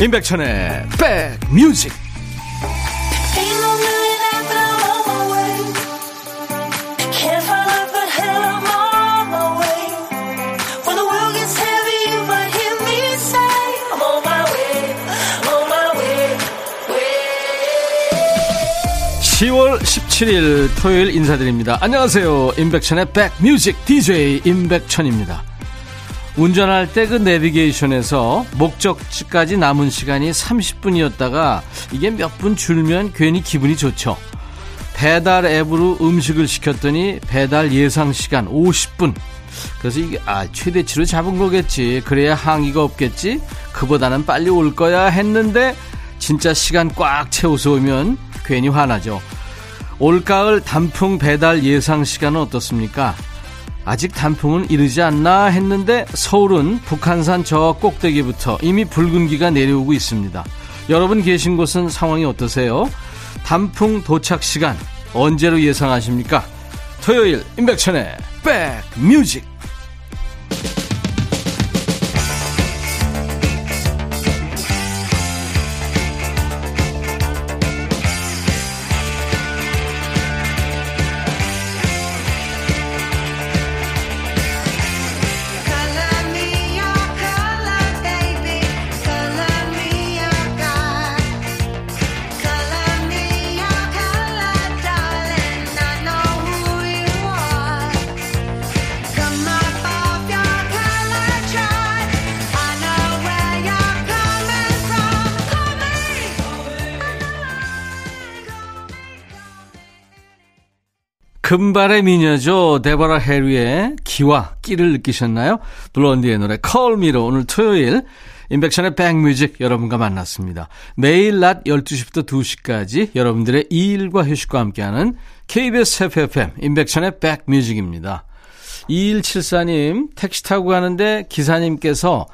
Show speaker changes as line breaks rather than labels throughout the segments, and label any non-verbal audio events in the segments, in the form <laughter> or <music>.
임백천의 백뮤직. (10월 17일) 토요일 인사드립니다. 안녕하세요. 임백천의 백뮤직 DJ 임백천입니다 운전할 때 그 내비게이션에서 목적지까지 남은 시간이 30분이었다가 이게 몇 분 줄면 괜히 기분이 좋죠. 배달 앱으로 음식을 시켰더니 배달 예상 시간 50분. 그래서 이게 아 최대치로 잡은 거겠지. 그래야 항의가 없겠지. 그보다는 빨리 올 거야 했는데 진짜 시간 꽉 채워서 오면 괜히 화나죠. 올가을 단풍 배달 예상 시간은 어떻습니까? 아직 단풍은 이르지 않나 했는데 서울은 북한산 저 꼭대기부터 이미 붉은기가 내려오고 있습니다. 여러분 계신 곳은 상황이 어떠세요? 단풍 도착 시간 언제로 예상하십니까? 토요일 임백천의 백뮤직 금발의 미녀죠. 데버라 해리의 기와 끼를 느끼셨나요? 블론디의 노래 컬미로 오늘 토요일 인백션의 백뮤직 여러분과 만났습니다. 매일 낮 12시부터 2시까지 여러분들의 일과 휴식과 함께하는 KBS FFM 인백션의 백뮤직입니다. 2174님 택시 타고 가는데 기사님께서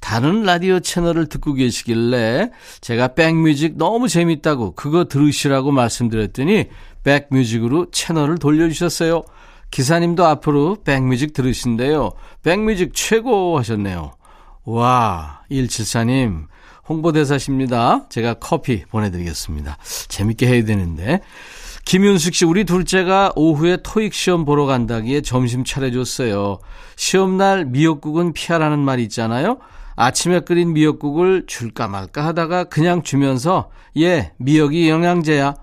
다른 라디오 채널을 듣고 계시길래 제가 백뮤직 너무 재밌다고 그거 들으시라고 말씀드렸더니 백뮤직으로 채널을 돌려주셨어요. 기사님도 앞으로 백뮤직 들으신대요. 백뮤직 최고 하셨네요. 와, 174님, 홍보대사십니다. 제가 커피 보내드리겠습니다. 재밌게 해야 되는데. 김윤숙 씨, 우리 둘째가 오후에 토익 시험 보러 간다기에 점심 차려줬어요. 시험날 미역국은 피하라는 말 있잖아요. 아침에 끓인 미역국을 줄까 말까 하다가 그냥 주면서, 예, 미역이 영양제야.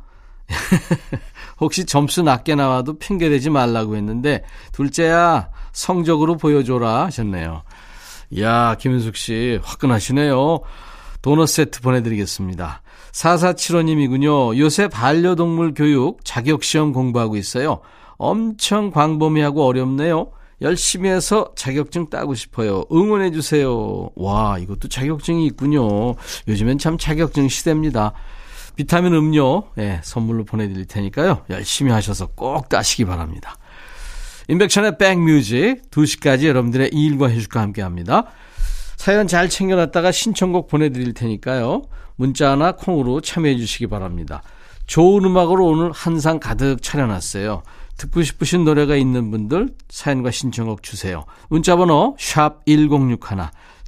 <laughs> 혹시 점수 낮게 나와도 핑계대지 말라고 했는데 둘째야 성적으로 보여줘라 하셨네요. 이야 김윤숙 씨 화끈하시네요. 도넛 세트 보내드리겠습니다. 4475님이군요. 요새 반려동물 교육 자격시험 공부하고 있어요. 엄청 광범위하고 어렵네요. 열심히 해서 자격증 따고 싶어요. 응원해 주세요. 와, 이것도 자격증이 있군요. 요즘엔 참 자격증 시대입니다. 비타민 음료 네, 선물로 보내드릴 테니까요. 열심히 하셔서 꼭 따시기 바랍니다. 인백션의 백뮤직 2시까지 여러분들의 일과 휴식과 함께합니다. 사연 잘 챙겨놨다가 신청곡 보내드릴 테니까요. 문자나 콩으로 참여해 주시기 바랍니다. 좋은 음악으로 오늘 한상 가득 차려놨어요. 듣고 싶으신 노래가 있는 분들 사연과 신청곡 주세요. 문자번호 샵 1061,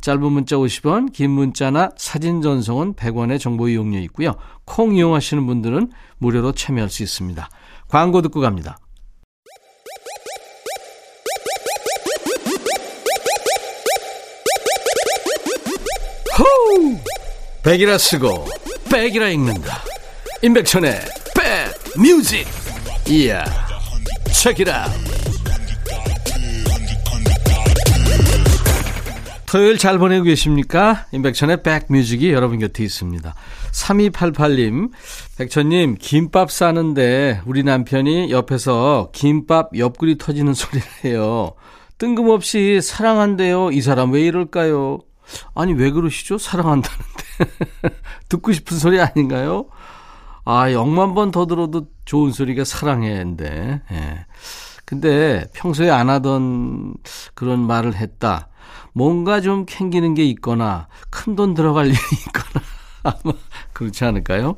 짧은 문자 50원, 긴 문자나 사진 전송은 100원의 정보 이용료 있고요. 콩 이용하시는 분들은 무료로 참여할 수 있습니다. 광고 듣고 갑니다. 호우! 백이라 쓰고 백이라 읽는다. 임백천의 백 뮤직. 이야. 책이라. 토요일 잘 보내고 계십니까? 임백천의 백뮤직이 여러분 곁에 있습니다. 3288님, 백천님, 김밥 싸는데 우리 남편이 옆에서 김밥 옆구리 터지는 소리를 해요. 뜬금없이 사랑한대요. 이 사람 왜 이럴까요? 아니, 왜 그러시죠? 사랑한다는데. <laughs> 듣고 싶은 소리 아닌가요? 아, 영만 번 더 들어도 좋은 소리가 사랑해인데. 예. 근데 평소에 안 하던 그런 말을 했다. 뭔가 좀 캥기는 게 있거나 큰 돈 들어갈 <laughs> 일이 있거나 아마 그렇지 않을까요?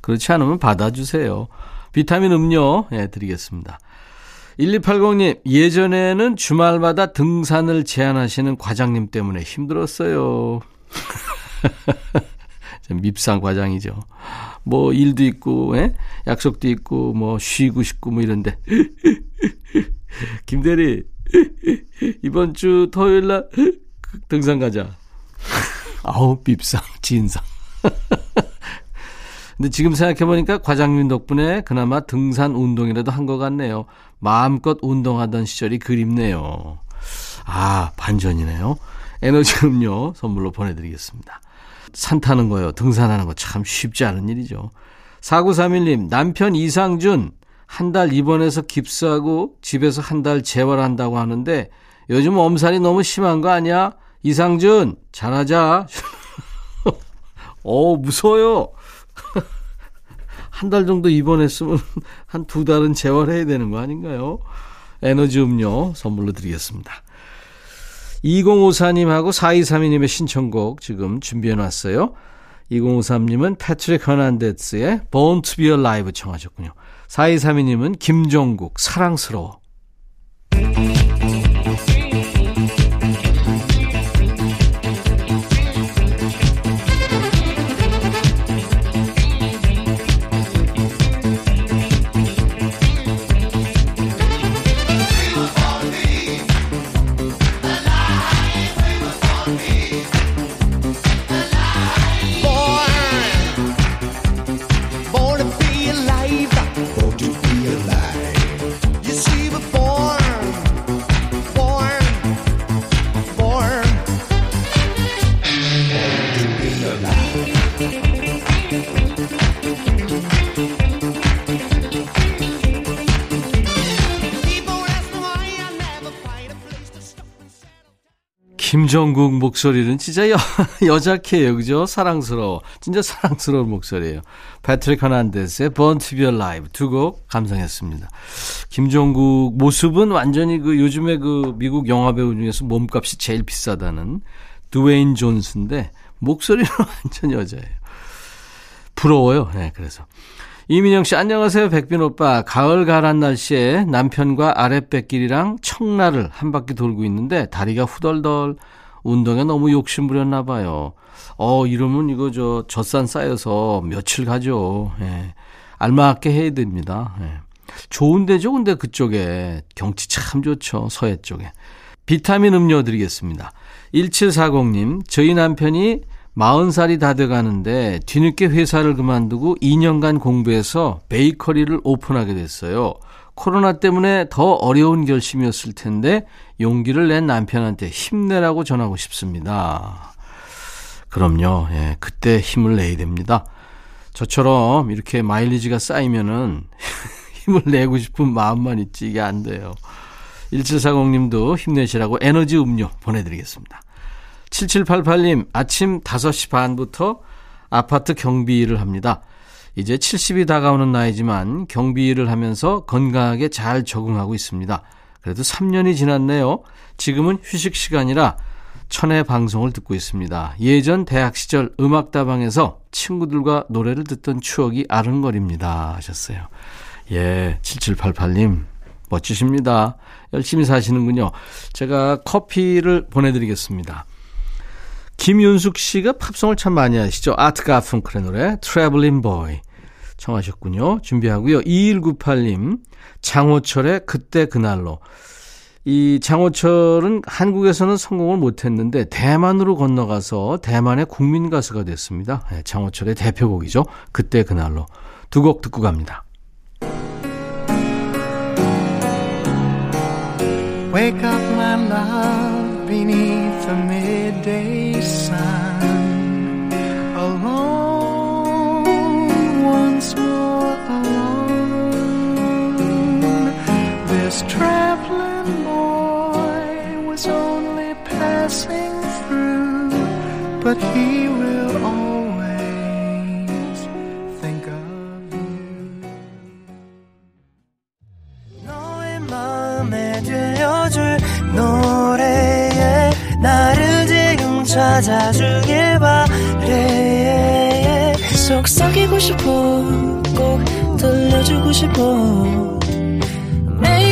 그렇지 않으면 받아주세요. 비타민 음료 예, 드리겠습니다. 1280님, 예전에는 주말마다 등산을 제안하시는 과장님 때문에 힘들었어요. <laughs> 밉상 과장이죠. 뭐 일도 있고, 에? 약속도 있고, 뭐 쉬고 싶고 뭐 이런데. <laughs> 김대리, 이번 주 토요일 날 등산 가자. 아우, 밉상, 진상. <laughs> 근데 지금 생각해보니까 과장님 덕분에 그나마 등산 운동이라도 한 것 같네요. 마음껏 운동하던 시절이 그립네요. 아, 반전이네요. 에너지 음료 선물로 보내드리겠습니다. 산 타는 거요, 등산하는 거 참 쉽지 않은 일이죠. 4931님, 남편 이상준, 한 달 입원해서 깁스하고 집에서 한 달 재활한다고 하는데 요즘 엄살이 너무 심한 거 아니야? 이상준, 잘하자. <laughs> 어, 무서워요. <laughs> 한 달 정도 입원했으면 한 두 달은 재활해야 되는 거 아닌가요? 에너지 음료 선물로 드리겠습니다. 2054님하고 4232님의 신청곡 지금 준비해 놨어요. 2053님은 패트릭 허난데스의 Born to be Alive 청하셨군요. 4232님은 김종국 사랑스러워. 김정국 목소리는 진짜 여, <laughs> 여자캐요. 그죠? 사랑스러워. 진짜 사랑스러운 목소리예요. 패트릭 허난데스의 Born to be Alive 두 곡 감상했습니다. 김정국 모습은 완전히 그 요즘에 그 미국 영화배우 중에서 몸값이 제일 비싸다는 드웨인 존슨인데 목소리는 <laughs> 완전 여자예요. 부러워요. 네, 그래서. 이민영 씨, 안녕하세요. 백천 오빠. 가을 가란 날씨에 남편과 아랫배길이랑 청라를 한 바퀴 돌고 있는데 다리가 후덜덜 운동에 너무 욕심 부렸나 봐요. 어, 이러면 이거 저 젖산 쌓여서 며칠 가죠. 예. 알맞게 해야 됩니다. 예. 좋은데죠, 근데 그쪽에. 경치 참 좋죠. 서해 쪽에. 비타민 음료 드리겠습니다. 1740님, 저희 남편이 40살이 다 돼가는데 뒤늦게 회사를 그만두고 2년간 공부해서 베이커리를 오픈하게 됐어요. 코로나 때문에 더 어려운 결심이었을 텐데 용기를 낸 남편한테 힘내라고 전하고 싶습니다. 그럼요. 예, 그때 힘을 내야 됩니다. 저처럼 이렇게 마일리지가 쌓이면은 <laughs> 힘을 내고 싶은 마음만 있지 이게 안 돼요. 1740님도 힘내시라고 에너지 음료 보내드리겠습니다. 7788님, 아침 5시 반부터 아파트 경비 일을 합니다. 이제 70이 다가오는 나이지만 경비 일을 하면서 건강하게 잘 적응하고 있습니다. 그래도 3년이 지났네요. 지금은 휴식 시간이라 천의 방송을 듣고 있습니다. 예전 대학 시절 음악다방에서 친구들과 노래를 듣던 추억이 아른거립니다. 하셨어요. 예, 7788님, 멋지십니다. 열심히 사시는군요. 제가 커피를 보내드리겠습니다. 김윤숙 씨가 팝송을 참 많이 하시죠. 아트 가펑크의 노래 Traveling Boy 청하셨군요. 준비하고요. 2198님 장호철의 그때 그날로 이 장호철은 한국에서는 성공을 못했는데 대만으로 건너가서 대만의 국민 가수가 됐습니다. 네, 장호철의 대표곡이죠. 그때 그날로 두 곡 듣고 갑니다. Wake up my love beneath the midday traveling boy was only passing through but he will always think of you 너의 마음에 들려줄 노래에 나를 찾아주길 바래 속삭이고 싶어 꼭 들려주고 싶어 매우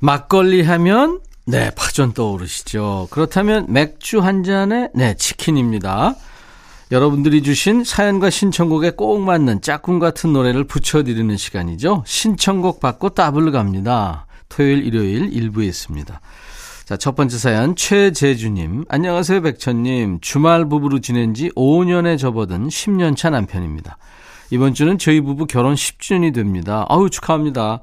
막걸리 하면 네 파전 떠오르시죠. 그렇다면 맥주 한 잔에 네 치킨입니다. 여러분들이 주신 사연과 신청곡에 꼭 맞는 짝꿍 같은 노래를 붙여드리는 시간이죠. 신청곡 받고 따블로 갑니다. 토요일, 일요일 일부에 있습니다. 자, 첫 번째 사연, 최재주님. 안녕하세요, 백천님. 주말 부부로 지낸 지 5년에 접어든 10년차 남편입니다. 이번 주는 저희 부부 결혼 10주년이 됩니다. 아우, 축하합니다.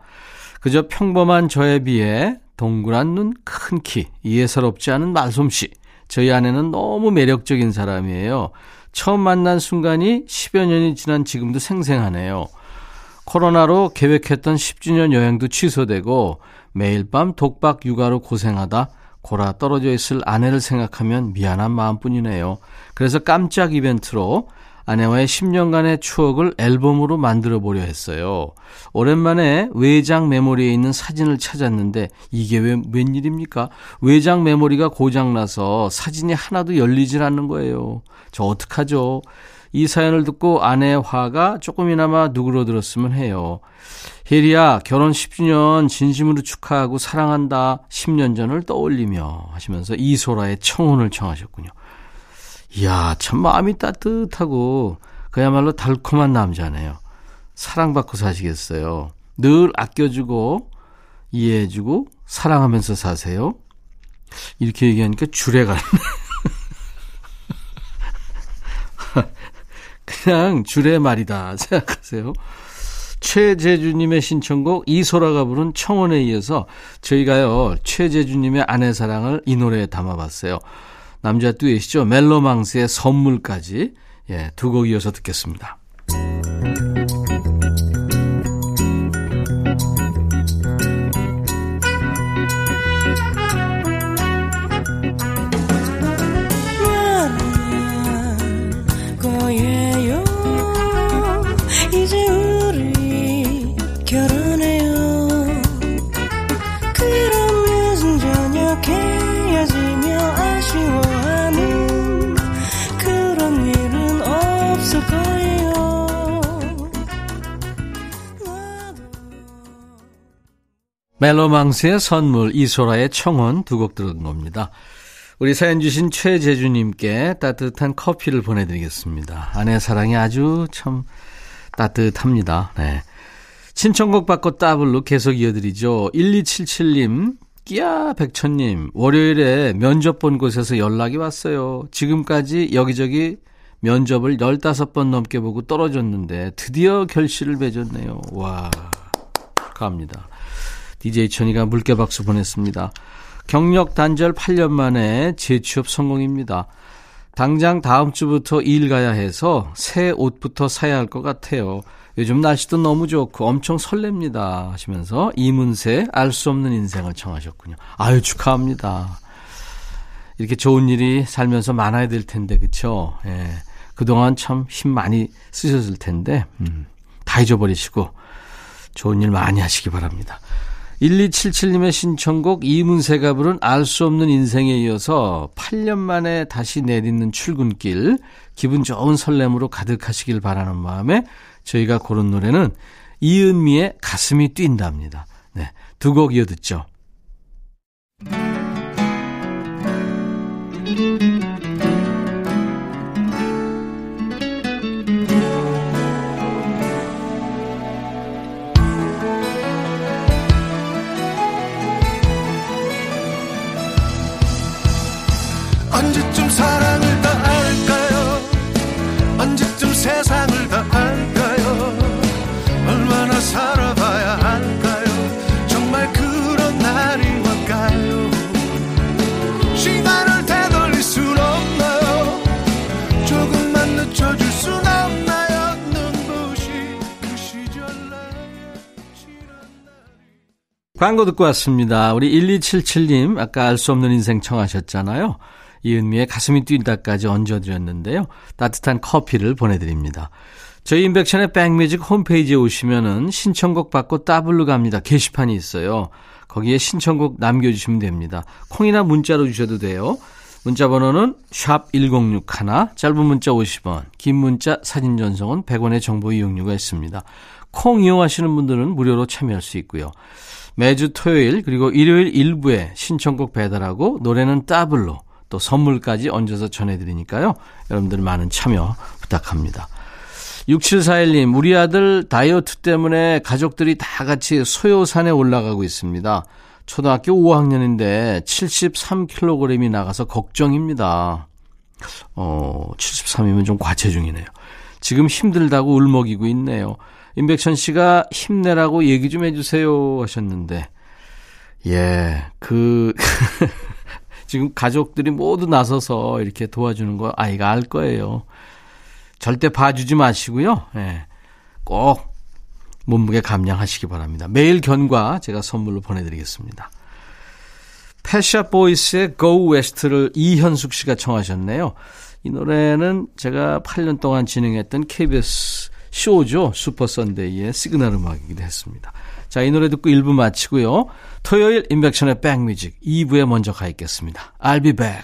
그저 평범한 저에 비해 동그란 눈, 큰 키, 이해스럽지 않은 말솜씨. 저희 아내는 너무 매력적인 사람이에요. 처음 만난 순간이 10여 년이 지난 지금도 생생하네요. 코로나로 계획했던 10주년 여행도 취소되고 매일 밤 독박 육아로 고생하다 골아 떨어져 있을 아내를 생각하면 미안한 마음뿐이네요. 그래서 깜짝 이벤트로 아내와의 10년간의 추억을 앨범으로 만들어 보려 했어요. 오랜만에 외장 메모리에 있는 사진을 찾았는데 이게 왜 웬일입니까? 외장 메모리가 고장나서 사진이 하나도 열리질 않는 거예요. 저 어떡하죠? 이 사연을 듣고 아내의 화가 조금이나마 누그러들었으면 해요. 혜리야, 결혼 10주년 진심으로 축하하고 사랑한다. 10년 전을 떠올리며 하시면서 이소라의 청혼을 청하셨군요. 이야, 참 마음이 따뜻하고 그야말로 달콤한 남자네요. 사랑받고 사시겠어요. 늘 아껴주고 이해해주고 사랑하면서 사세요. 이렇게 얘기하니까 주례 가네. <laughs> 그냥 주례 말이다 생각하세요. 최재주님의 신청곡 이소라가 부른 청혼에 이어서 저희가요 최재주님의 아내 사랑을 이 노래에 담아봤어요. 남자 듀엣이죠. 멜로망스의 선물까지 예, 두 곡 이어서 듣겠습니다. 멜로망스의 선물, 이소라의 청혼 두 곡 들은 겁니다. 우리 사연 주신 최재주님께 따뜻한 커피를 보내드리겠습니다. 아내 사랑이 아주 참 따뜻합니다. 네. 신청곡 받고 따블로 계속 이어드리죠. 1277님, 끼야 백천님, 월요일에 면접 본 곳에서 연락이 왔어요. 지금까지 여기저기 면접을 15번 넘게 보고 떨어졌는데 드디어 결실을 맺었네요. 와, 축하합니다. DJ 천이가 물개 박수 보냈습니다. 경력 단절 8년 만에 재취업 성공입니다. 당장 다음 주부터 일 가야 해서 새 옷부터 사야 할 것 같아요. 요즘 날씨도 너무 좋고 엄청 설렙니다. 하시면서 이문세 알 수 없는 인생을 청하셨군요. 아유 축하합니다. 이렇게 좋은 일이 살면서 많아야 될 텐데 그쵸? 예. 그동안 참 힘 많이 쓰셨을 텐데 음, 다 잊어버리시고 좋은 일 많이 하시기 바랍니다. 1277님의 신청곡 이문세가 부른 알 수 없는 인생에 이어서 8년 만에 다시 내딛는 출근길 기분 좋은 설렘으로 가득하시길 바라는 마음에 저희가 고른 노래는 이은미의 가슴이 뛴답니다. 네, 두 곡 이어 듣죠. 광고 듣고 왔습니다. 우리 1277님, 아까 알 수 없는 인생 청하셨잖아요. 이은미의 가슴이 뛴다까지 얹어드렸는데요. 따뜻한 커피를 보내드립니다. 저희 인백션의 백뮤직 홈페이지에 오시면은 신청곡 받고 따블로 갑니다. 게시판이 있어요. 거기에 신청곡 남겨주시면 됩니다. 콩이나 문자로 주셔도 돼요. 문자 번호는 샵 1061, 짧은 문자 50원, 긴 문자 사진 전송은 100원의 정보 이용료가 있습니다. 콩 이용하시는 분들은 무료로 참여할 수 있고요. 매주 토요일 그리고 일요일 일부에 신청곡 배달하고 노래는 따블로 또 선물까지 얹어서 전해드리니까요. 여러분들 많은 참여 부탁합니다. 6741님, 우리 아들 다이어트 때문에 가족들이 다 같이 소요산에 올라가고 있습니다. 초등학교 5학년인데 73kg이 나가서 걱정입니다. 어, 73이면 좀 과체중이네요. 지금 힘들다고 울먹이고 있네요. 임백천 씨가 힘내라고 얘기 좀 해주세요 하셨는데, 예, 그, <laughs> 지금 가족들이 모두 나서서 이렇게 도와주는 거 아이가 알 거예요. 절대 봐주지 마시고요. 예. 꼭 몸무게 감량하시기 바랍니다. 매일 견과 제가 선물로 보내드리겠습니다. 패샤 보이스의 Go West를 이현숙 씨가 청하셨네요. 이 노래는 제가 8년 동안 진행했던 KBS 쇼죠. 슈퍼 선데이의 시그널 음악이기도 했습니다. 자, 이 노래 듣고 1부 마치고요. 토요일 임백천의 백뮤직 2부에 먼저 가 있겠습니다. I'll be back.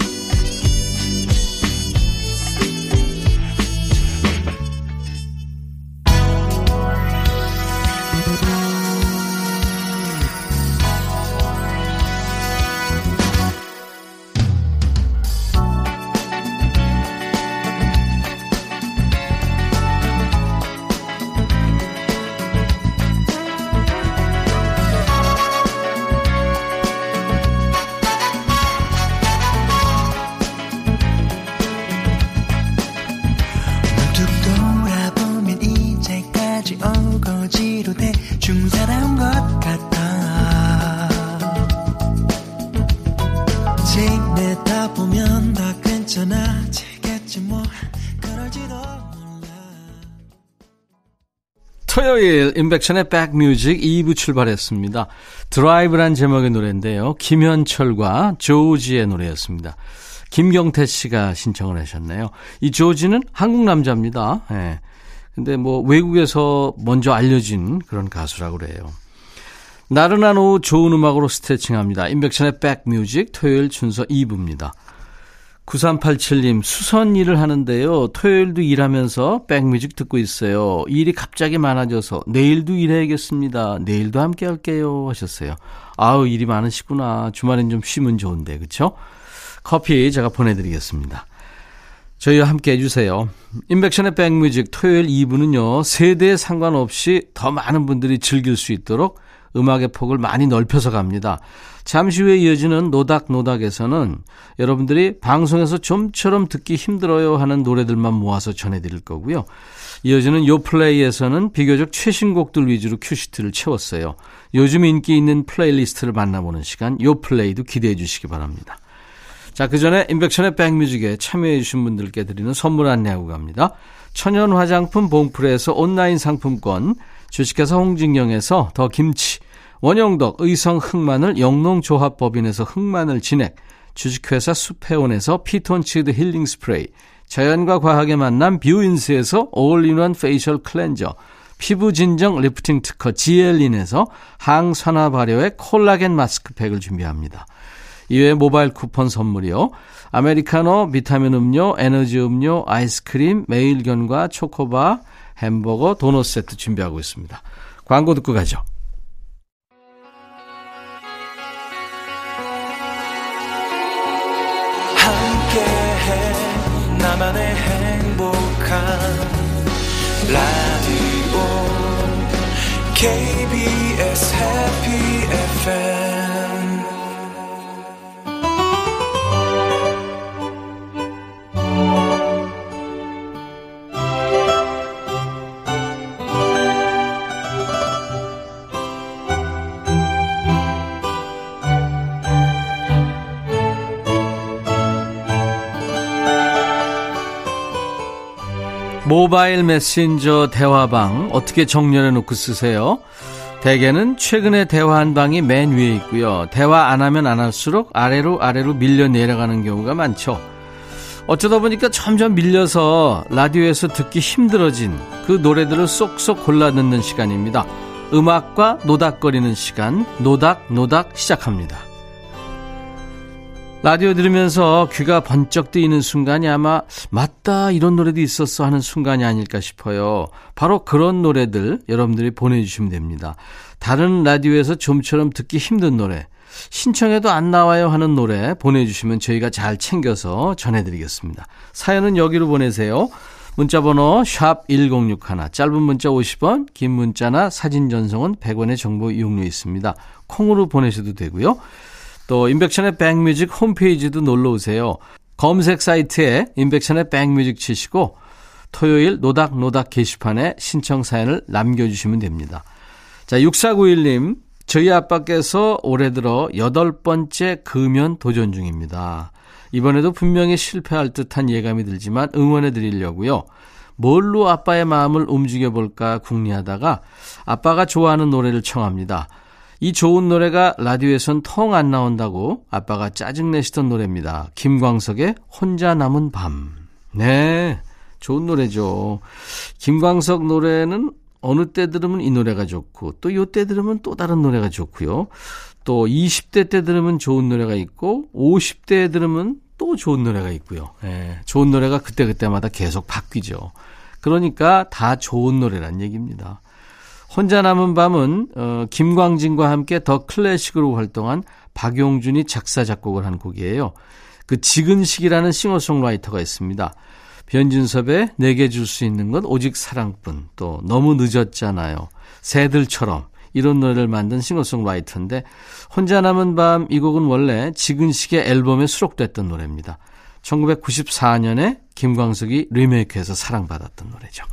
토요일 인백션의 백뮤직 2부 출발했습니다. 드라이브란 제목의 노래인데요. 김현철과 조지의 노래였습니다. 김경태 씨가 신청을 하셨네요. 이 조지는 한국 남자입니다. 예. 근데 뭐 외국에서 먼저 알려진 그런 가수라고 그래요. 나른한 오후 좋은 음악으로 스트레칭합니다. 인백션의 백뮤직 토요일 순서 2부입니다. 9387님, 수선 일을 하는데요. 토요일도 일하면서 백뮤직 듣고 있어요. 일이 갑자기 많아져서 내일도 일해야겠습니다. 내일도 함께 할게요. 하셨어요. 아우, 일이 많으시구나. 주말엔 좀 쉬면 좋은데, 그쵸? 커피 제가 보내드리겠습니다. 저희와 함께 해주세요. 임백천의 백뮤직 토요일 2부는요, 세대에 상관없이 더 많은 분들이 즐길 수 있도록 음악의 폭을 많이 넓혀서 갑니다. 잠시 후에 이어지는 노닥노닥에서는 여러분들이 방송에서 좀처럼 듣기 힘들어요 하는 노래들만 모아서 전해드릴 거고요. 이어지는 요플레이에서는 비교적 최신곡들 위주로 큐시트를 채웠어요. 요즘 인기 있는 플레이리스트를 만나보는 시간 요플레이도 기대해 주시기 바랍니다. 자, 그 전에 임백천의 백뮤직에 참여해주신 분들께 드리는 선물 안내하고 갑니다. 천연 화장품 봉프레에서 온라인 상품권, 주식회사 홍진경에서 더 김치, 원영덕 의성 흑마늘 영농조합법인에서 흑마늘 진액, 주식회사 수페온에서 피톤치드 힐링 스프레이, 자연과 과학의 만남 뷰인스에서 올인원 페이셜 클렌저, 피부 진정 리프팅 특허 지엘린에서 항산화 발효의 콜라겐 마스크팩을 준비합니다. 이외에 모바일 쿠폰 선물이요. 아메리카노, 비타민 음료, 에너지 음료, 아이스크림, 매일견과 초코바, 햄버거, 도넛 세트 준비하고 있습니다. 광고 듣고 가죠.
okay.
모바일 메신저 대화방 어떻게 정렬해 놓고 쓰세요? 대개는 최근에 대화한 방이 맨 위에 있고요. 대화 안 하면 안 할수록 아래로 아래로 밀려 내려가는 경우가 많죠. 어쩌다 보니까 점점 밀려서 라디오에서 듣기 힘들어진 그 노래들을 쏙쏙 골라 듣는 시간입니다. 음악과 노닥거리는 시간, 노닥노닥 시작합니다. 라디오 들으면서 귀가 번쩍 뜨이는 순간이 아마 맞다 이런 노래도 있었어 하는 순간이 아닐까 싶어요. 바로 그런 노래들 여러분들이 보내주시면 됩니다. 다른 라디오에서 좀처럼 듣기 힘든 노래 신청해도 안 나와요 하는 노래 보내주시면 저희가 잘 챙겨서 전해드리겠습니다. 사연은 여기로 보내세요. 문자번호 샵 1061, 짧은 문자 50원, 긴 문자나 사진 전송은 100원의 정보 이용료 있습니다. 콩으로 보내셔도 되고요. 또 인백션의 백뮤직 홈페이지도 놀러 오세요. 검색 사이트에 인백션의 백뮤직 치시고 토요일 노닥노닥 게시판에 신청 사연을 남겨주시면 됩니다. 자, 6491님, 저희 아빠께서 올해 들어 여덟 번째 금연 도전 중입니다. 이번에도 분명히 실패할 듯한 예감이 들지만 응원해 드리려고요. 뭘로 아빠의 마음을 움직여 볼까 궁리하다가 아빠가 좋아하는 노래를 청합니다. 이 좋은 노래가 라디오에선 통 안 나온다고 아빠가 짜증내시던 노래입니다. 김광석의 혼자 남은 밤. 네, 좋은 노래죠. 김광석 노래는 어느 때 들으면 이 노래가 좋고 또 요 때 들으면 또 다른 노래가 좋고요. 또 20대 때 들으면 좋은 노래가 있고 50대에 들으면 또 좋은 노래가 있고요. 네, 좋은 노래가 그때그때마다 계속 바뀌죠. 그러니까 다 좋은 노래란 얘기입니다. 혼자 남은 밤은 어, 김광진과 함께 더 클래식으로 활동한 박용준이 작사 작곡을 한 곡이에요. 그 지근식이라는 싱어송라이터가 있습니다. 변진섭의 내게 줄 수 있는 건 오직 사랑뿐 또 너무 늦었잖아요. 새들처럼 이런 노래를 만든 싱어송라이터인데 혼자 남은 밤 이 곡은 원래 지근식의 앨범에 수록됐던 노래입니다. 1994년에 김광석이 리메이크해서 사랑받았던 노래죠.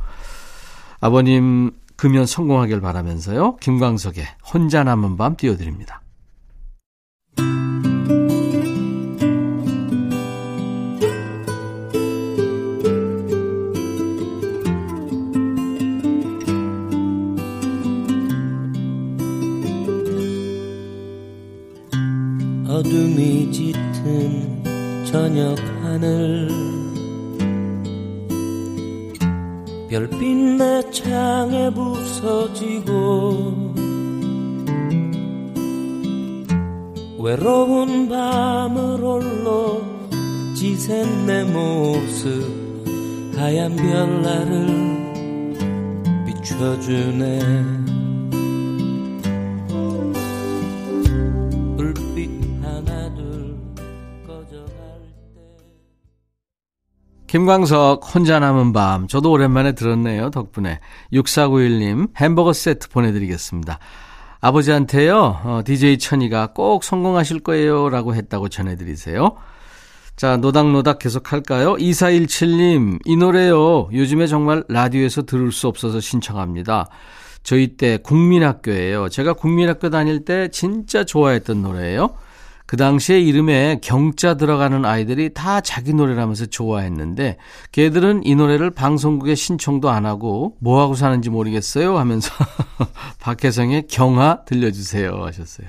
아버님 금연 성공하길 바라면서요. 김광석의 혼자 남은 밤 띄워드립니다.
어둠이 짙은 저녁 하늘 별빛 내 창에 부서지고 외로운 밤을 홀로 지샌 내 모습 하얀 별나를 비춰주네
김광석 혼자 남은 밤. 저도 오랜만에 들었네요 덕분에. 6491님 햄버거 세트 보내드리겠습니다. 아버지한테요 어, DJ 천이가 꼭 성공하실 거예요 라고 했다고 전해드리세요. 자 노닥노닥 계속 할까요? 2417님 이 노래요. 요즘에 정말 라디오에서 들을 수 없어서 신청합니다. 저희 때 국민학교예요. 제가 국민학교 다닐 때 진짜 좋아했던 노래예요 그 당시에 이름에 경자 들어가는 아이들이 다 자기 노래라면서 좋아했는데 걔들은 이 노래를 방송국에 신청도 안 하고 뭐 하고 사는지 모르겠어요 하면서 <laughs> 박혜성의 경하 들려주세요 하셨어요.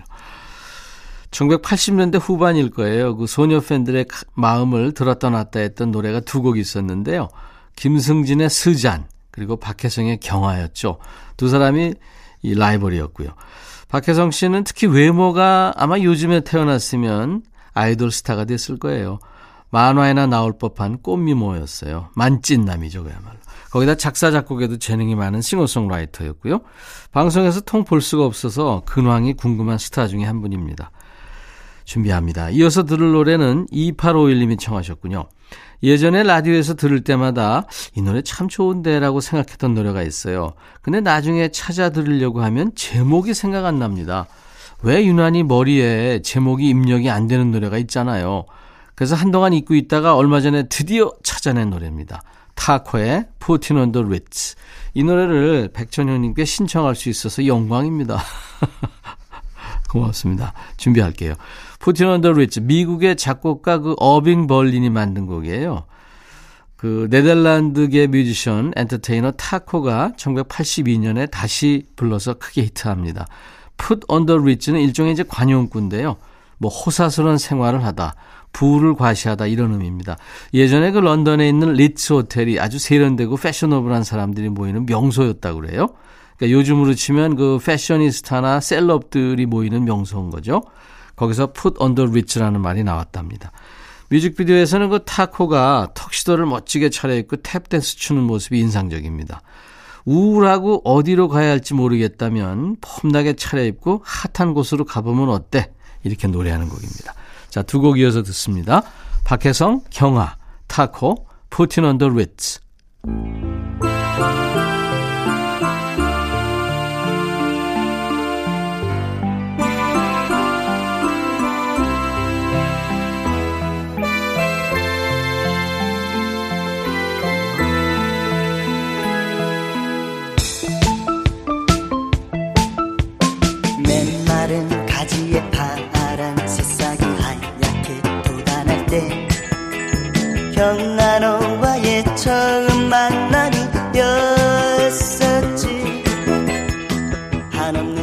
1980년대 후반일 거예요. 그 소녀 팬들의 마음을 들었다 놨다 했던 노래가 두 곡 있었는데요. 김승진의 스잔, 그리고 박혜성의 경화였죠. 두 사람이 이 라이벌이었고요. 박혜성 씨는 특히 외모가 아마 요즘에 태어났으면 아이돌 스타가 됐을 거예요. 만화에나 나올 법한 꽃미모였어요. 만찢남이죠, 그야말로. 거기다 작사, 작곡에도 재능이 많은 싱어송라이터였고요. 방송에서 통 볼 수가 없어서 근황이 궁금한 스타 중에 한 분입니다. 준비합니다. 이어서 들을 노래는 2851님이 청하셨군요. 예전에 라디오에서 들을 때마다 이 노래 참 좋은데라고 생각했던 노래가 있어요. 근데 나중에 찾아 들으려고 하면 제목이 생각 안 납니다. 왜 유난히 머리에 제목이 입력이 안 되는 노래가 있잖아요. 그래서 한동안 잊고 있다가 얼마 전에 드디어 찾아낸 노래입니다. 타코의 on the Ritz. 이 노래를 백천현님께 신청할 수 있어서 영광입니다. <laughs> 고맙습니다. 준비할게요. On the Ritz. 미국의 작곡가 그 어빙 벌린이 만든 곡이에요. 그 네덜란드계 뮤지션 엔터테이너 타코가 1982년에 다시 불러서 크게 히트합니다. On the Ritz는 일종의 이제 관용구인데요. 뭐 호사스러운 생활을 하다. 부를 과시하다 이런 의미입니다. 예전에 그 런던에 있는 리츠 호텔이 아주 세련되고 패셔너블한 사람들이 모이는 명소였다고 그래요. 그러니까 요즘으로 치면 그 패셔니스타나 셀럽들이 모이는 명소인 거죠. 거기서 put on the rich라는 말이 나왔답니다. 뮤직비디오에서는 그 타코가 턱시도를 멋지게 차려입고 탭댄스 추는 모습이 인상적입니다. 우울하고 어디로 가야 할지 모르겠다면 폼나게 차려입고 핫한 곳으로 가보면 어때? 이렇게 노래하는 곡입니다. 자, 두 곡 이어서 듣습니다. 박혜성, 경아, 타코, the Ritz.
맨마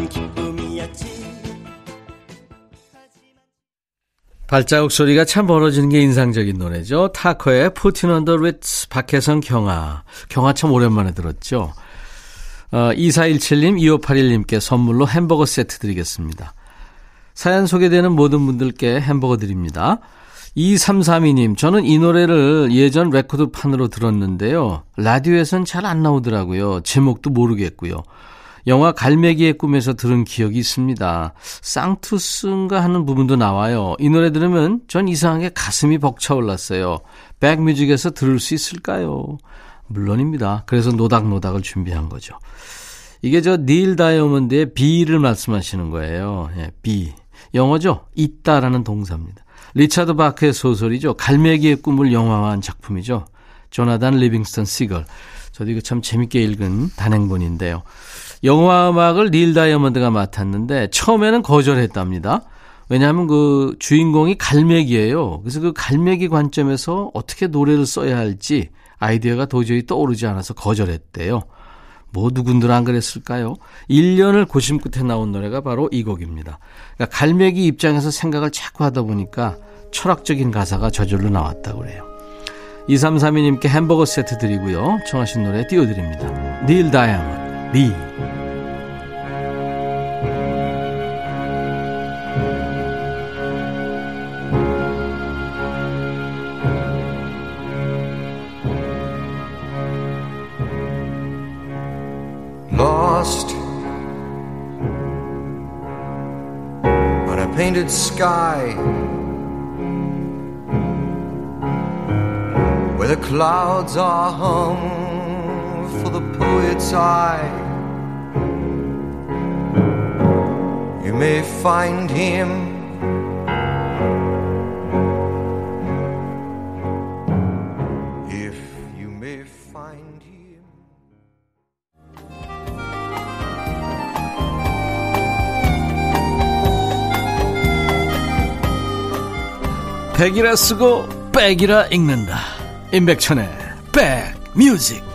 기쁨이었지
발자국 소리가 참 멀어지는 게 인상적인 노래죠. 타코의 on the Ritz, 박혜성 경아. 경아 참 오랜만에 들었죠. 어, 2417님, 2581님께 선물로 햄버거 세트 드리겠습니다. 사연 소개되는 모든 분들께 햄버거 드립니다. 2332님, 저는 이 노래를 예전 레코드판으로 들었는데요. 라디오에선 잘 안 나오더라고요. 제목도 모르겠고요. 영화 갈매기의 꿈에서 들은 기억이 있습니다. Sanctus인가 하는 부분도 나와요. 이 노래 들으면 전 이상하게 가슴이 벅차올랐어요. 백뮤직에서 들을 수 있을까요? 물론입니다. 그래서 노닥노닥을 준비한 거죠. 이게 저 닐 다이아몬드의 Be를 말씀하시는 거예요. 예, Be. 영어죠? 있다라는 동사입니다. 리차드 바크의 소설이죠. 갈매기의 꿈을 영화화한 작품이죠. 조나단 리빙스턴 Seagull. 저도 이거 참 재밌게 읽은 단행본인데요. 영화 음악을 닐 다이아몬드가 맡았는데 처음에는 거절했답니다. 왜냐하면 그 주인공이 갈매기예요. 그래서 그 갈매기 관점에서 어떻게 노래를 써야 할지 아이디어가 도저히 떠오르지 않아서 거절했대요. 뭐 누군들 안 그랬을까요? 1년을 고심 끝에 나온 노래가 바로 이 곡입니다. 그러니까 갈매기 입장에서 생각을 자꾸 하다 보니까 철학적인 가사가 저절로 나왔다고 그래요. 2332님께 햄버거 세트 드리고요. 청하신 노래 띄워드립니다. 닐 다이아몬드,
sky clouds are hung for the poet's eye. You may find him. If you may find him.
백이라 쓰고 백이라 읽는다. 임백천의 백뮤직.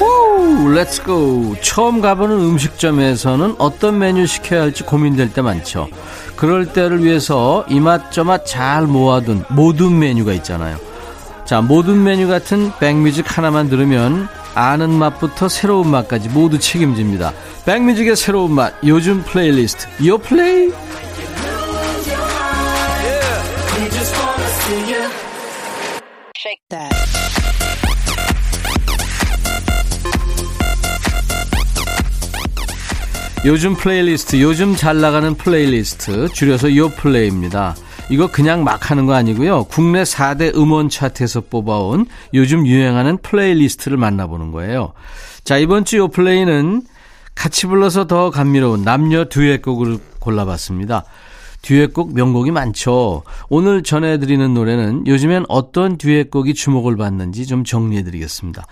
오, let's go. 처음 가보는 음식점에서는 어떤 메뉴 시켜야 할지 고민될 때 많죠. 그럴 때를 위해서 이맛저맛 잘 모아둔 모듬 메뉴가 있잖아요. 자, 모듬 메뉴 같은 백뮤직 하나만 들으면 아는 맛부터 새로운 맛까지 모두 책임집니다. 백뮤직의 새로운 맛, 요즘 플레이리스트, 요 플레이. 요즘 플레이리스트, 요즘 잘 나가는 플레이리스트, 줄여서 요 플레이입니다. 이거 그냥 막 하는 거 아니고요. 국내 4대 음원 차트에서 뽑아온 요즘 유행하는 플레이리스트를 만나보는 거예요. 자, 이번 주 요 플레이는 같이 불러서 더 감미로운 남녀 듀엣곡을 골라봤습니다. 듀엣곡 명곡이 많죠. 오늘 전해드리는 노래는 요즘엔 어떤 듀엣곡이 주목을 받는지 좀 정리해드리겠습니다.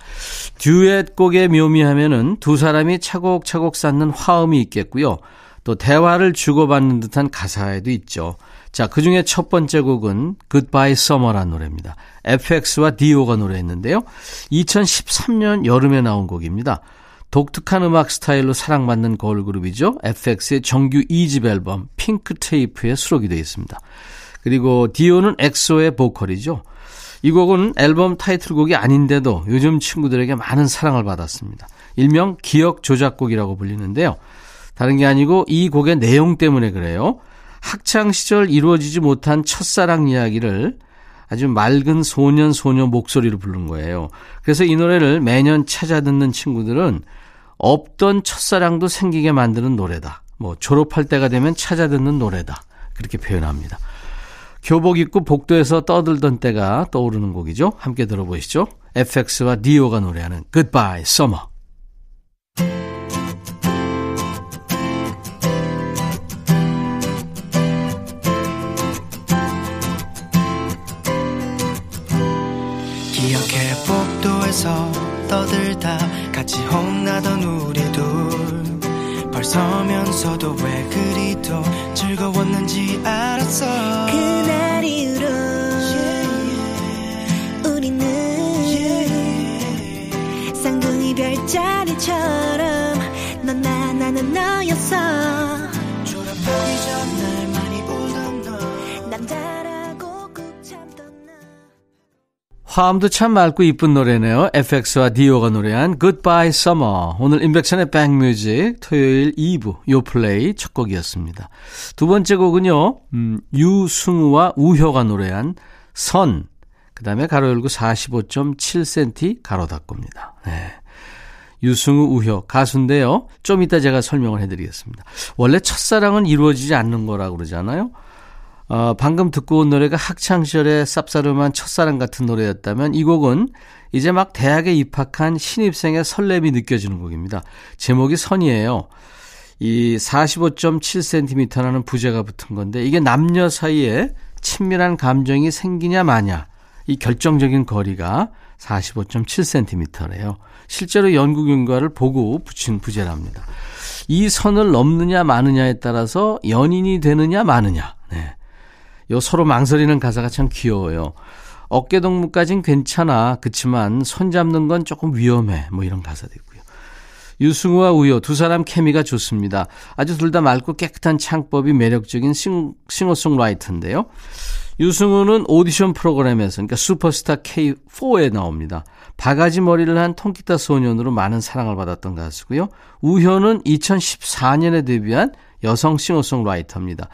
듀엣곡의 묘미하면은 두 사람이 차곡차곡 쌓는 화음이 있겠고요. 또 대화를 주고받는 듯한 가사에도 있죠. 자, 그 중에 첫 번째 곡은 Goodbye Summer란 노래입니다. FX와 디오가 노래했는데요. 2013년 여름에 나온 곡입니다. 독특한 음악 스타일로 사랑받는 걸그룹이죠. FX의 정규 2집 앨범 핑크 테이프에 수록이 되어 있습니다. 그리고 디오는 엑소의 보컬이죠. 이 곡은 앨범 타이틀곡이 아닌데도 요즘 친구들에게 많은 사랑을 받았습니다. 일명 기억 조작곡이라고 불리는데요. 다른 게 아니고 이 곡의 내용 때문에 그래요. 학창 시절 이루어지지 못한 첫사랑 이야기를 아주 맑은 소년 소녀 목소리로 부른 거예요. 그래서 이 노래를 매년 찾아 듣는 친구들은 없던 첫사랑도 생기게 만드는 노래다. 뭐 졸업할 때가 되면 찾아 듣는 노래다. 그렇게 표현합니다. 교복 입고 복도에서 떠들던 때가 떠오르는 곡이죠. 함께 들어보시죠. FX와 디오가 노래하는 Goodbye Summer.
기억해 복도에서 떠들다 같이 혼나던 우리 둘. 벌서면서도 왜 그리도 즐거웠는지 알았어.
그날 이후로 우리는 쌍둥이 별자리처럼 넌 나 나는 너였어.
졸업하기 전날
화음도 참 맑고 이쁜 노래네요. FX와 디오가 노래한 Goodbye Summer. 오늘 인백션의 백뮤직 토요일 2부 요플레이 첫 곡이었습니다. 두 번째 곡은요. 음, 유승우와 우효가 노래한 선. 그 다음에 가로 열고 45.7cm 가로 닫고입니다. 네. 유승우, 우효 가수인데요. 좀 이따 제가 설명을 해드리겠습니다. 원래 첫사랑은 이루어지지 않는 거라고 그러잖아요. 어, 방금 듣고 온 노래가 학창시절의 쌉싸름한 첫사랑 같은 노래였다면 이 곡은 이제 막 대학에 입학한 신입생의 설렘이 느껴지는 곡입니다. 제목이 선이에요. 이 45.7cm라는 부제가 붙은 건데 이게 남녀 사이에 친밀한 감정이 생기냐 마냐 이 결정적인 거리가 45.7cm래요. 실제로 연구 결과를 보고 붙인 부제랍니다. 이 선을 넘느냐 마느냐에 따라서 연인이 되느냐 마느냐. 네. 요 서로 망설이는 가사가 참 귀여워요. 어깨 동무까진 괜찮아. 그치만 손 잡는 건 조금 위험해. 뭐 이런 가사도 있고요. 유승우와 우효 두 사람 케미가 좋습니다. 아주 둘 다 맑고 깨끗한 창법이 매력적인 싱, 싱어송라이터인데요. 유승우는 오디션 프로그램에서 그러니까 슈퍼스타 K4에 나옵니다. 바가지 머리를 한 통기타 소년으로 많은 사랑을 받았던 가수고요. 우효는 2014년에 데뷔한 여성 싱어송라이터입니다.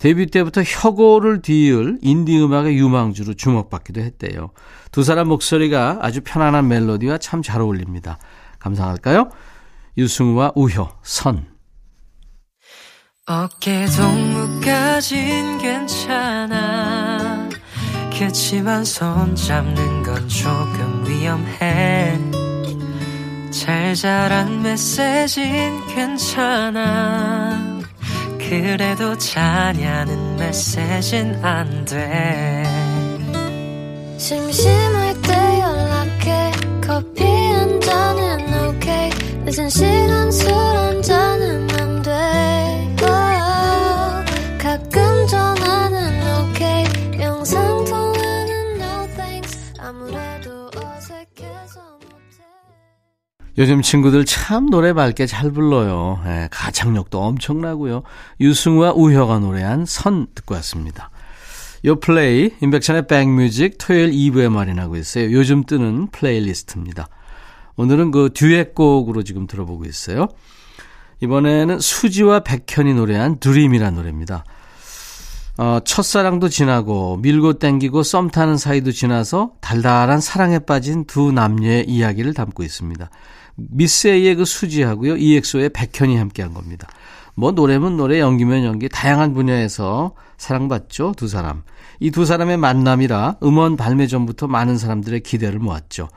데뷔 때부터 혁오를 이을 인디 음악의 유망주로 주목받기도 했대요. 두 사람 목소리가 아주 편안한 멜로디와 참 잘 어울립니다. 감상할까요? 유승우와 우효, 선.
어깨 동무까진 괜찮아 그치만 손 잡는 건 조금 위험해 잘 자란 메시지는 괜찮아 그래도 자냐는 메시지는 안 돼.
심심할 때 연락해. 커피 한 잔은 오케이. 늦은 시간 술
요즘 친구들 참 노래 밝게 잘 불러요. 예, 가창력도 엄청나고요. 유승우와 우효가 노래한 선 듣고 왔습니다. 요 플레이, 임백천의 백뮤직 토요일 2부에 마련하고 있어요. 요즘 뜨는 플레이리스트입니다. 오늘은 그 듀엣곡으로 지금 들어보고 있어요. 이번에는 수지와 백현이 노래한 Dream이라는 노래입니다. 어, 첫사랑도 지나고 밀고 땡기고 썸 타는 사이도 지나서 달달한 사랑에 빠진 두 남녀의 이야기를 담고 있습니다. 미스 A의 그 수지하고요. EXO의 백현이 함께한 겁니다. 뭐 노래면 노래, 연기면 연기, 다양한 분야에서 사랑받죠. 두 사람. 이 두 사람의 만남이라 음원 발매 전부터 많은 사람들의 기대를 모았죠.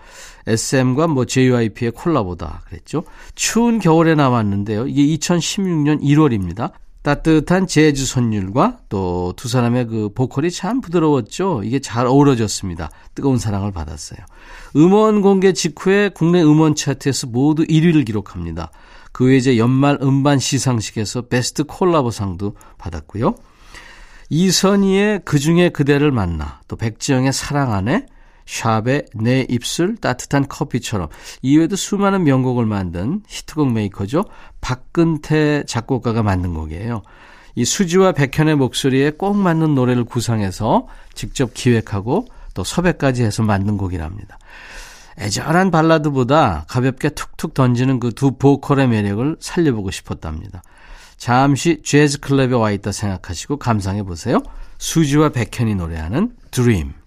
SM과 뭐 JYP의 콜라보다 그랬죠. 추운 겨울에 나왔는데요. 이게 2016년 1월입니다. 따뜻한 재즈 선율과 또 두 사람의 그 보컬이 참 부드러웠죠. 이게 잘 어우러졌습니다. 뜨거운 사랑을 받았어요. 음원 공개 직후에 국내 음원 차트에서 모두 1위를 기록합니다. 그 외에 이제 연말 음반 시상식에서 베스트 콜라보상도 받았고요. 이선희의 그중에 그대를 만나, 또 백지영의 사랑 안에, 샵의 내 입술 따뜻한 커피처럼 이외에도 수많은 명곡을 만든 히트곡 메이커죠. 박근태 작곡가가 만든 곡이에요. 이 수지와 백현의 목소리에 꼭 맞는 노래를 구상해서 직접 기획하고 또 섭외까지 해서 만든 곡이랍니다. 애절한 발라드보다 가볍게 툭툭 던지는 그 두 보컬의 매력을 살려보고 싶었답니다. 잠시 재즈 클럽에 와 있다 생각하시고 감상해 보세요. 수지와 백현이 노래하는 Dream.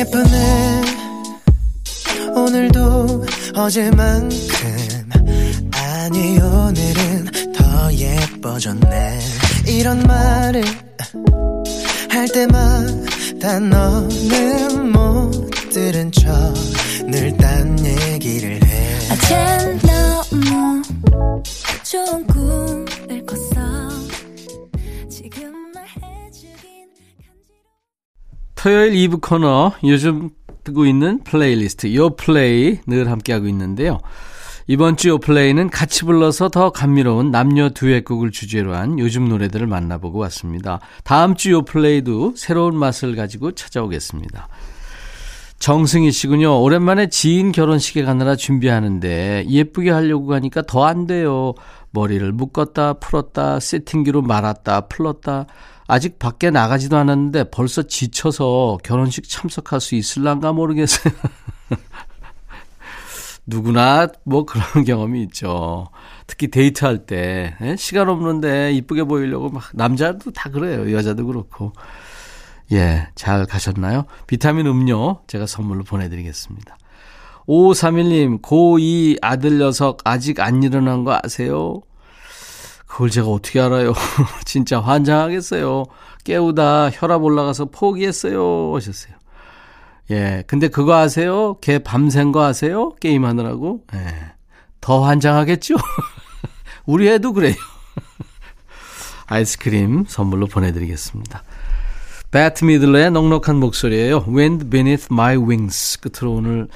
예쁘네. 오늘도 어제만큼 아니 오늘은 더 예뻐졌네. 이런 말을 할 때마다 너는 못 들은 척 늘 딴
토요일 2부 코너 요즘 뜨고 있는 플레이리스트 요 플레이 늘 함께하고 있는데요. 이번 주 요 플레이는 같이 불러서 더 감미로운 남녀 듀엣곡을 주제로 한 요즘 노래들을 만나보고 왔습니다. 다음 주 요 플레이도 새로운 맛을 가지고 찾아오겠습니다. 정승희 씨군요. 오랜만에 지인 결혼식에 가느라 준비하는데 예쁘게 하려고 가니까 더 안 돼요. 머리를 묶었다 풀었다 세팅기로 말았다 풀었다 아직 밖에 나가지도 않았는데 벌써 지쳐서 결혼식 참석할 수 있을란가 모르겠어요. <laughs> 누구나 뭐 그런 경험이 있죠. 특히 데이트할 때 예? 시간 없는데 이쁘게 보이려고 막 남자도 다 그래요. 여자도 그렇고. 예, 잘 가셨나요? 비타민 음료 제가 선물로 보내드리겠습니다. 5531님, 고2 아들 녀석 아직 안 일어난 거 아세요? 그걸 제가 어떻게 알아요? <laughs> 진짜 환장하겠어요. 깨우다 혈압 올라가서 포기했어요. 하셨어요. 예. 근데 그거 아세요? 걔 밤샌 거 아세요? 게임하느라고? 예. 더 환장하겠죠? <laughs> 우리 애도 그래요. <laughs> 아이스크림 선물로 보내드리겠습니다. 배트 미들러의 넉넉한 목소리예요. Wind Beneath My Wings. 끝으로 오늘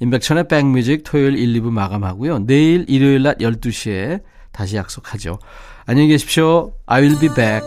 인백천의 백뮤직 토요일 1, 2부 마감하고요. 내일 일요일 낮 12시에 다시 약속하죠. 안녕히 계십시오. I will be back.